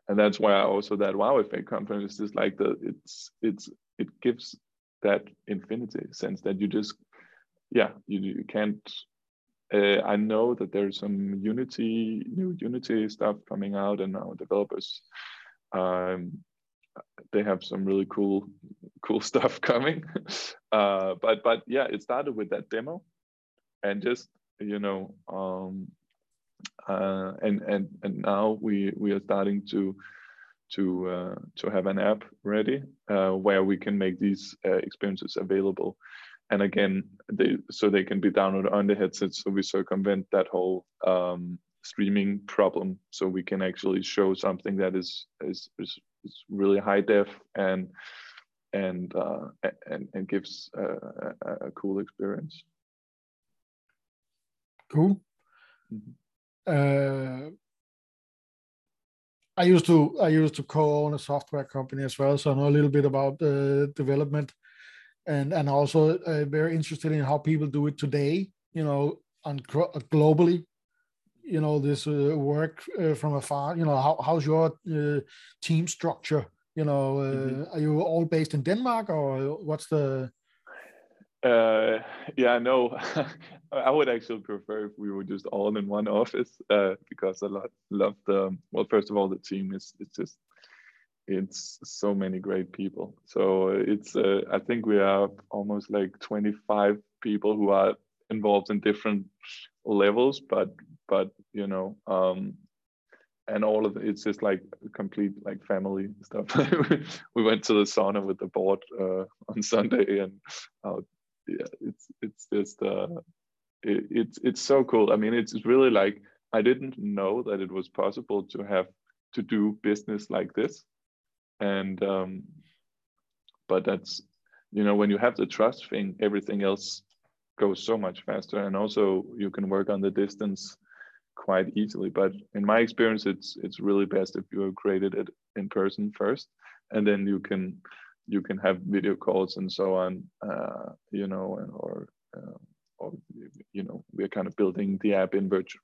S2: and that's why I also that wow effect conference is just like the it's it's it gives that infinity sense that you just yeah you, you can't uh, I know that there's some Unity new Unity stuff coming out and now developers um, they have some really cool cool *laughs* stuff coming. Uh, but but yeah it started with that demo and just you know um, uh, and and and now we we are starting to to uh, to have an app ready uh, where we can make these uh, experiences available and again they so they can be downloaded on the headset so we circumvent that whole um, streaming problem so we can actually show something that is is, is, is really high def and and uh, and and gives a, a, a cool experience
S1: Cool.
S2: Mhm.
S1: Uh, I used to I used to co-own a software company as well, so I know a little bit about uh, development, and and also uh, very interested in how people do it today. You know, on globally, you know this uh, work uh, from afar. You know, how how's your uh, team structure? You know, uh,
S2: Mhm.
S1: are you all based in Denmark or what's the?
S2: Uh, yeah, no, *laughs* I would actually prefer if we were just all in one office uh, because I lo- love the well. First of all, the team is it's just it's so many great people. So it's uh, I think we have almost like twenty five people who are involved in different levels, but but you know. Um, and all of it, it's just like complete like family stuff. *laughs* we went to the sauna with the board uh, on Sunday, and uh, yeah, it's it's just uh, it, it's it's so cool. I mean, it's really like I didn't know that it was possible to have to do business like this, and um, but that's you know when you have the trust thing, everything else goes so much faster, and also you can work on the distance quite easily. But in my experience, it's it's really best if you have created it in person first, and then you can you can have video calls and so on. Uh, you know, or uh, or you know, we're kind of building the app in virtual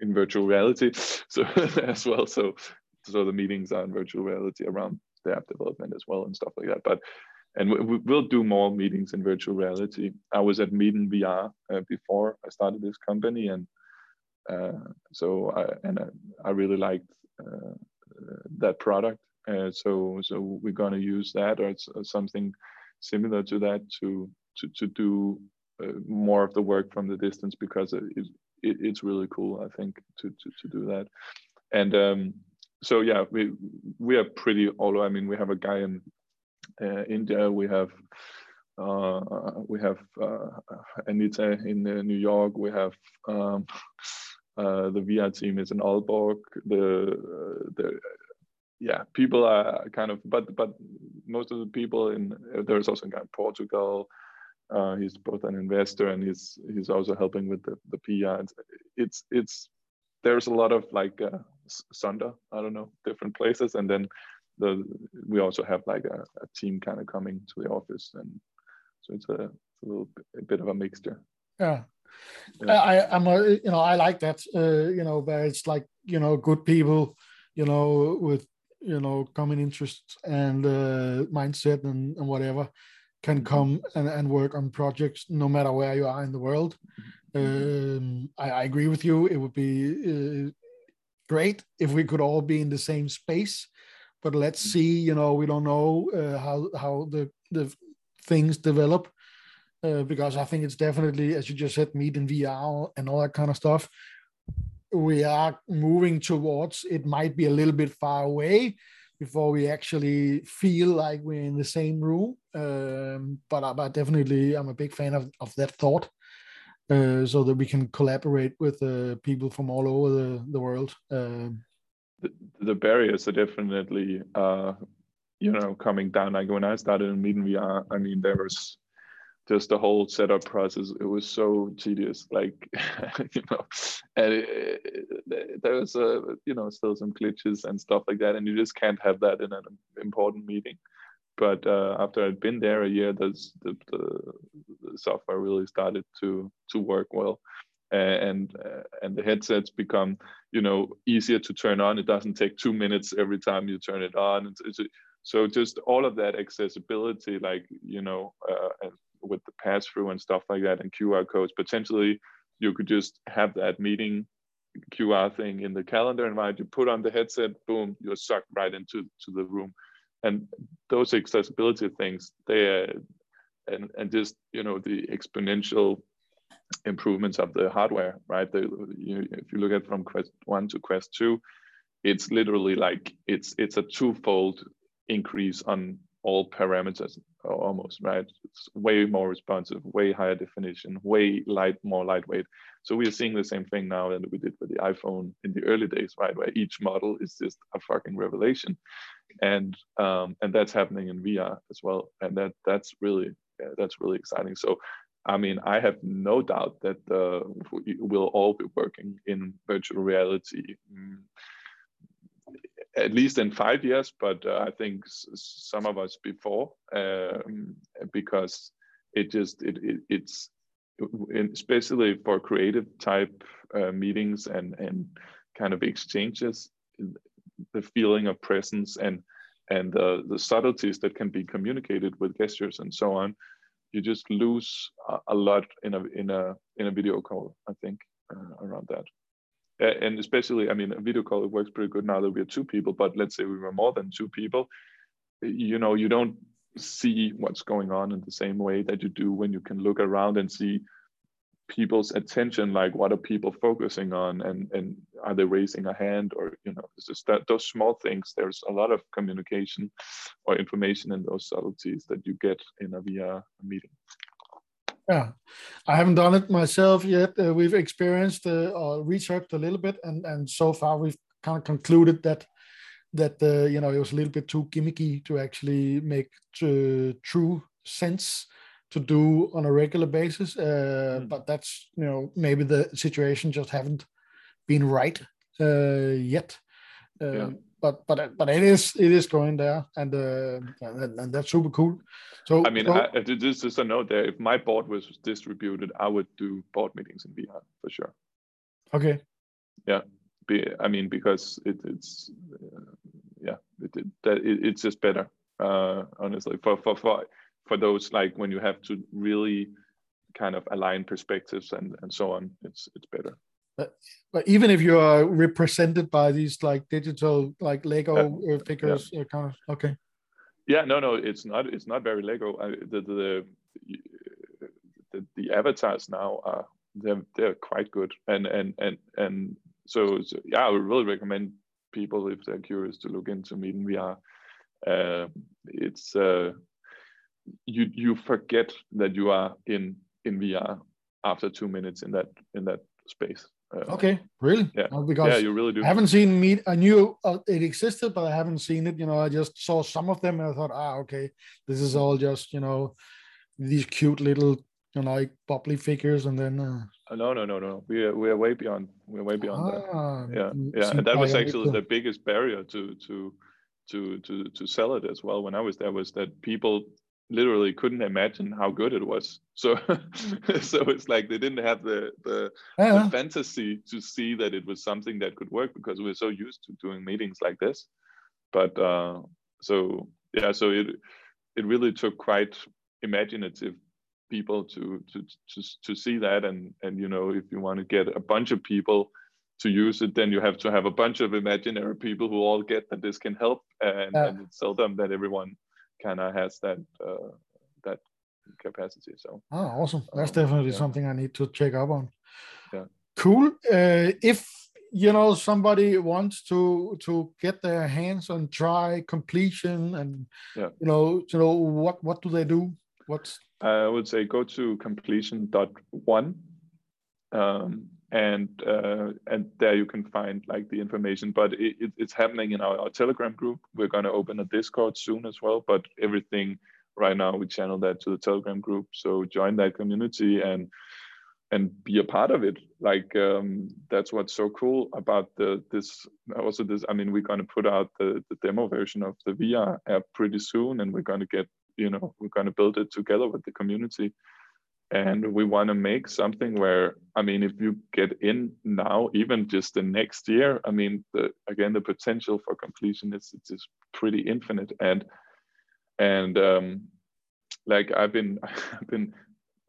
S2: in virtual reality, *laughs* so *laughs* as well. So so the meetings are in virtual reality around the app development as well and stuff like that. But and we, will do more meetings in virtual reality. I was at Meet VR uh, before I started this company, and uh, so I, and I, I really liked uh, that product. Uh, so so we're gonna use that or something similar to that to to to do uh, more of the work from the distance because it, it, it's really cool. I think to to to do that, and um, so yeah, we we are pretty all. I mean, we have a guy in uh, India. We have uh, we have uh, Anita in New York. We have um, the VR team is in Aalborg. The the yeah, people are kind of, but but most of the people in there's also a guy in Portugal. Uh, he's both an investor and he's he's also helping with the the PR. It's it's there's a lot of like uh, Sunder, I don't know, different places, and then the we also have like a, a team kind of coming to the office, and so it's a, it's a little bit, a bit of a mixture.
S1: Yeah. yeah. I, I'm a, you know, I like that, uh, you know, where it's like, you know, good people, you know, with, you know, common interests and uh, mindset and, and whatever can mm-hmm. come and, and work on projects no matter where you are in the world. Mm-hmm. Um, I, I, agree with you. It would be uh, great if we could all be in the same space but let's mm. see. You know, we don't know uh, how how the the things develop uh, because I think it's definitely, as you just said, meet in VR and all that kind of stuff. We are moving towards. It might be a little bit far away before we actually feel like we're in the same room. Um, but, but definitely, I'm a big fan of, of that thought. Uh, so that we can collaborate with uh, people from all over the, the world. Um,
S2: the, the barriers are definitely uh, you know coming down. Like when I started in Meet VR, I mean there was just the whole setup process. It was so tedious, like *laughs* you know, and it, it, there was a you know still some glitches and stuff like that, and you just can't have that in an important meeting. But uh, after I'd been there a year, the, the, the software really started to to work well and uh, and the headsets become you know easier to turn on it doesn't take two minutes every time you turn it on it's, it's, so just all of that accessibility like you know uh, with the pass through and stuff like that and qr codes potentially you could just have that meeting qr thing in the calendar invite you put on the headset boom you're sucked right into to the room and those accessibility things they uh, and and just you know the exponential improvements of the hardware, right? The, you, if you look at from Quest One to Quest Two, it's literally like it's it's a twofold increase on all parameters almost, right? It's way more responsive, way higher definition, way light, more lightweight. So we are seeing the same thing now that we did with the iPhone in the early days, right? Where each model is just a fucking revelation, and um, and that's happening in VR as well, and that that's really yeah, that's really exciting. So I mean, I have no doubt that uh, we'll all be working in virtual reality, mm, at least in five years, but uh, I think some of us before, um, because it just it, it it's especially for creative type uh, meetings and and kind of exchanges, the feeling of presence and and the, the subtleties that can be communicated with gestures and so on you just lose a, lot in a in a in a video call. I think uh, around that, Uh, and especially I mean a video call it works pretty good now that we are two people. But let's say we were more than two people, you know, you don't see what's going on in the same way that you do when you can look around and see people's attention like what are people focusing on and and are they raising a hand or you know it's just that those small things there's a lot of communication or information in those subtleties that you get in a vr meeting
S1: yeah i haven't done it myself yet uh, we've experienced uh, or researched a little bit and and so far we've kind of concluded that that uh, you know it was a little bit too gimmicky to actually make true sense to do on a regular basis. Uh, mm. But that's you know maybe the situation just haven't been right uh, yet. Uh, yeah. But but but it is it is going there, and, uh, and, and that's super cool. So
S2: I mean, so, I, just just a note there. If my board was distributed, I would do board meetings in VR for sure.
S1: Okay.
S2: Yeah. Be, I mean, because it, it's uh, yeah, it, it, it, it's just better. Uh, honestly, for for for for those like when you have to really kind of align perspectives and and so on, it's it's better.
S1: But, but even if you are represented by these like digital like Lego yeah. figures, yeah. kind of okay.
S2: Yeah, no, no, it's not. It's not very Lego. I, the, the the the avatars now are they're they're quite good, and and and and so, so yeah, I would really recommend people if they're curious to look into MeetinVR. Uh, it's uh, you you forget that you are in in VR after two minutes in that in that space.
S1: Uh, okay, really?
S2: Yeah, because yeah, you really do.
S1: I haven't seen Meet. I knew uh, it existed, but I haven't seen it. You know, I just saw some of them and I thought, ah, okay, this is all just you know these cute little you know like bubbly figures, and then. Uh,
S2: uh no, no, no, no. We are we are way beyond. We're way beyond ah, that. Yeah, yeah, and that was actually the biggest barrier to to to to to sell it as well. When I was there, was that people literally couldn't imagine how good it was. So *laughs* so it's like they didn't have the the, yeah. the, fantasy to see that it was something that could work because we are so used to doing meetings like this. But uh, so yeah, so it it really took quite imaginative people to to to to see that and and you know if you want to get a bunch of people to use it then you have to have a bunch of imaginary people who all get that this can help and, yeah. and it's seldom that everyone kind of has that uh, that capacity. So
S1: oh, awesome! That's um, definitely yeah. something I need to check up on.
S2: Yeah,
S1: cool. Uh, if you know somebody wants to to get their hands on try completion and
S2: yeah.
S1: you know you know what what do they do? What's
S2: I would say go to completion dot one. Um, and uh, and there you can find like the information. But it, it, it's happening in our, our Telegram group. We're going to open a Discord soon as well. But everything right now we channel that to the Telegram group. So join that community and and be a part of it. Like um, that's what's so cool about the this also this. I mean, we're going to put out the the demo version of the VR app pretty soon, and we're going to get you know we're going to build it together with the community and we want to make something where i mean if you get in now even just the next year i mean the again the potential for completion is just pretty infinite. And and um like i've been *laughs* i've been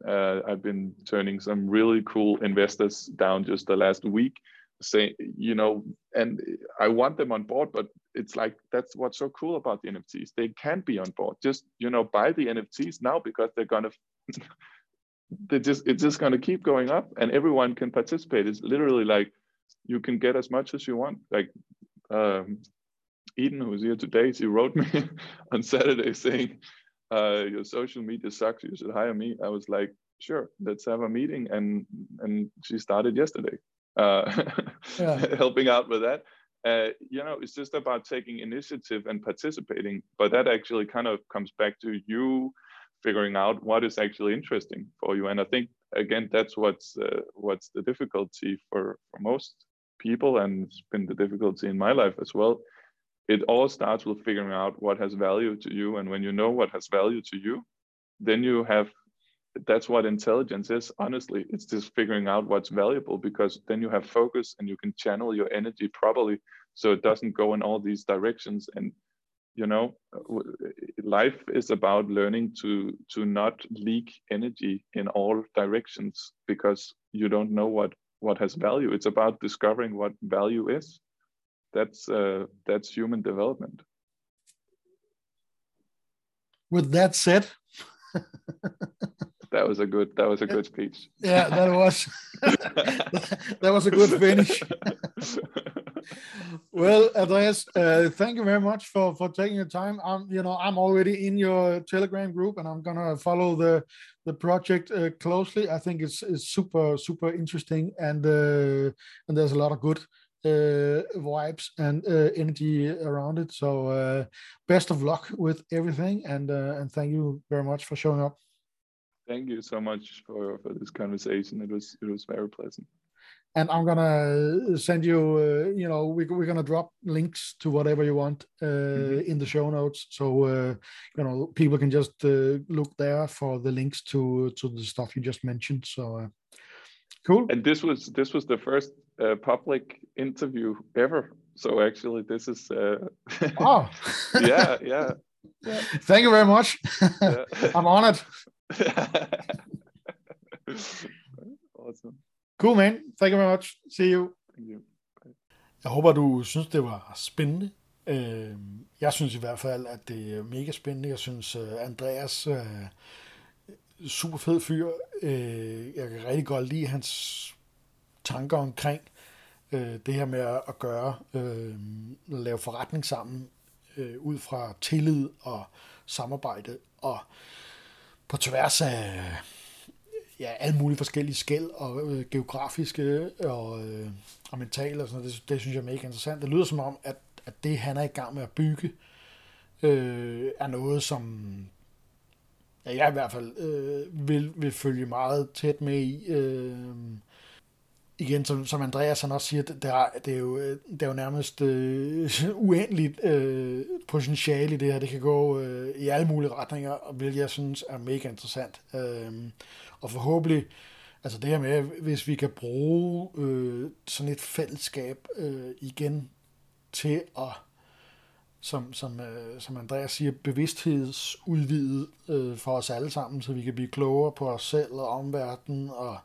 S2: uh, i've been turning some really cool investors down just the last week saying you know and i want them on board but it's like that's what's so cool about the nfts they can be on board. Just you know buy the nfts now because they're gonna *laughs* they just it's just going to keep going up and everyone can participate. It's literally like you can get as much as you want. Like um, eden who's here today she wrote me *laughs* on saturday saying uh, your social media sucks you should hire me. I was like sure let's have a meeting and and she started yesterday uh, *laughs* yeah. helping out with that. Uh, you know it's just about taking initiative and participating but that actually kind of comes back to you figuring out what is actually interesting for you. And I think again, that's what's uh, what's the difficulty for for most people, and it's been the difficulty in my life as well. It all starts with figuring out what has value to you, and when you know what has value to you, then you have. That's what intelligence is. Honestly, it's just figuring out what's valuable because then you have focus and you can channel your energy properly, so it doesn't go in all these directions and you know life is about learning to to not leak energy in all directions because you don't know what what has value. It's about discovering what value is. That's uh, that's human development.
S1: With that said
S2: that was a good that was a good speech.
S1: Yeah that was *laughs* that was a good finish *laughs* well, Andreas, uh, thank you very much for for taking the time. I'm, you know, I'm already in your Telegram group, and I'm gonna follow the the project uh, closely. I think it's it's super super interesting, and uh, and there's a lot of good uh, vibes and uh, energy around it. So, uh, best of luck with everything, and and thank you very much for showing up.
S2: Thank you so much for for this conversation. It was it was very pleasant
S1: and I'm gonna send you. Uh, you know, we, we're gonna drop links to whatever you want uh, mm-hmm. in the show notes, so uh, you know people can just uh, look there for the links to to the stuff you just mentioned. So uh, cool.
S2: And this was this was the first uh, public interview ever. So actually, this is. *laughs*
S1: oh.
S2: yeah, yeah. *laughs*
S1: Yeah. Thank you very much. Yeah. *laughs* I'm honored.
S2: awesome.
S1: Cool, man. Thank you very much. See you.
S2: Thank you.
S1: Jeg håber, du synes, det var spændende. Jeg synes i hvert fald, at det er mega spændende. Jeg synes, øh, Andreas er super fed fyr. Øh, jeg kan rigtig godt lide hans tanker omkring øh, det her med at gøre, lave forretning sammen ud fra tillid og samarbejde og på tværs af ja, alle mulige forskellige skæld og øh, geografiske øh, og, øh, og mentale og sådan noget. Det, det synes jeg er mega interessant. Det lyder som om, at, at det, han er i gang med at bygge, øh, er noget, som ja, jeg i hvert fald øh, vil, vil følge meget tæt med i. Øh, igen, som, som Andreas han også siger, det, er, det, er, jo, øh, det er jo nærmest øh, *laughs* uendeligt øh, potentiale i det her. Det kan gå øh, i alle mulige retninger, hvilket jeg synes er mega interessant. Øh, og forhåbentlig, altså det her med, hvis vi kan bruge øh, sådan et fællesskab øh, igen til at, som, som, øh, som Andreas siger, bevidsthedsudvidet øh, for os alle sammen, så vi kan blive klogere på os selv og omverdenen, og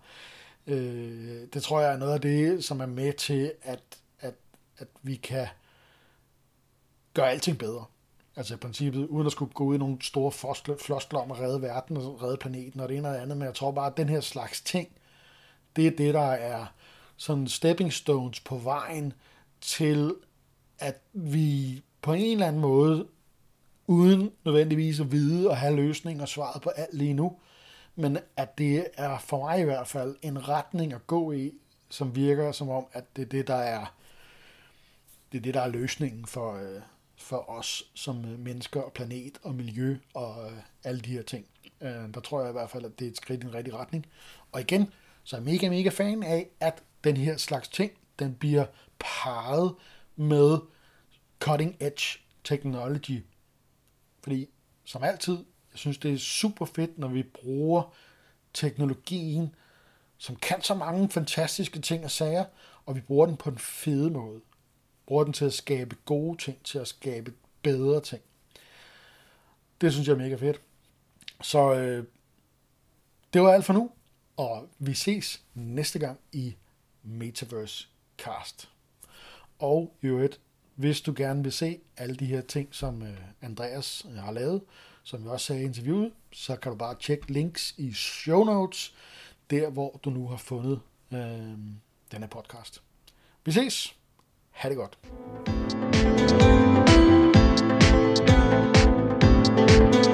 S1: øh, det tror jeg er noget af det, som er med til, at, at, at vi kan gøre alting bedre. Altså i princippet, uden at skulle gå ud i nogle store floskler om at redde verden og redde planeten og det ene og det andet, men jeg tror bare, at den her slags ting, det er det, der er sådan stepping stones på vejen til, at vi på en eller anden måde, uden nødvendigvis at vide og have løsning og svaret på alt lige nu, men at det er for mig i hvert fald en retning at gå i, som virker som om, at det er det, der er, det er, det, der er løsningen for, øh, for os som øh, mennesker og planet og miljø og øh, alle de her ting. Øh, der tror jeg i hvert fald, at det er et skridt i en rigtige retning. Og igen, så er jeg mega, mega fan af, at den her slags ting, den bliver parret med cutting edge technology. Fordi, som altid, jeg synes, det er super fedt, når vi bruger teknologien, som kan så mange fantastiske ting og sager, og vi bruger den på en fed måde bruger den til at skabe gode ting, til at skabe bedre ting. Det synes jeg er mega fedt. Så øh, det var alt for nu, og vi ses næste gang i Metaverse Cast. Og i øvrigt, hvis du gerne vil se alle de her ting, som øh, Andreas øh, har lavet, som vi også sagde i interviewet, så kan du bare tjekke links i show notes, der hvor du nu har fundet øh, her podcast. Vi ses! Ha' det godt. thank you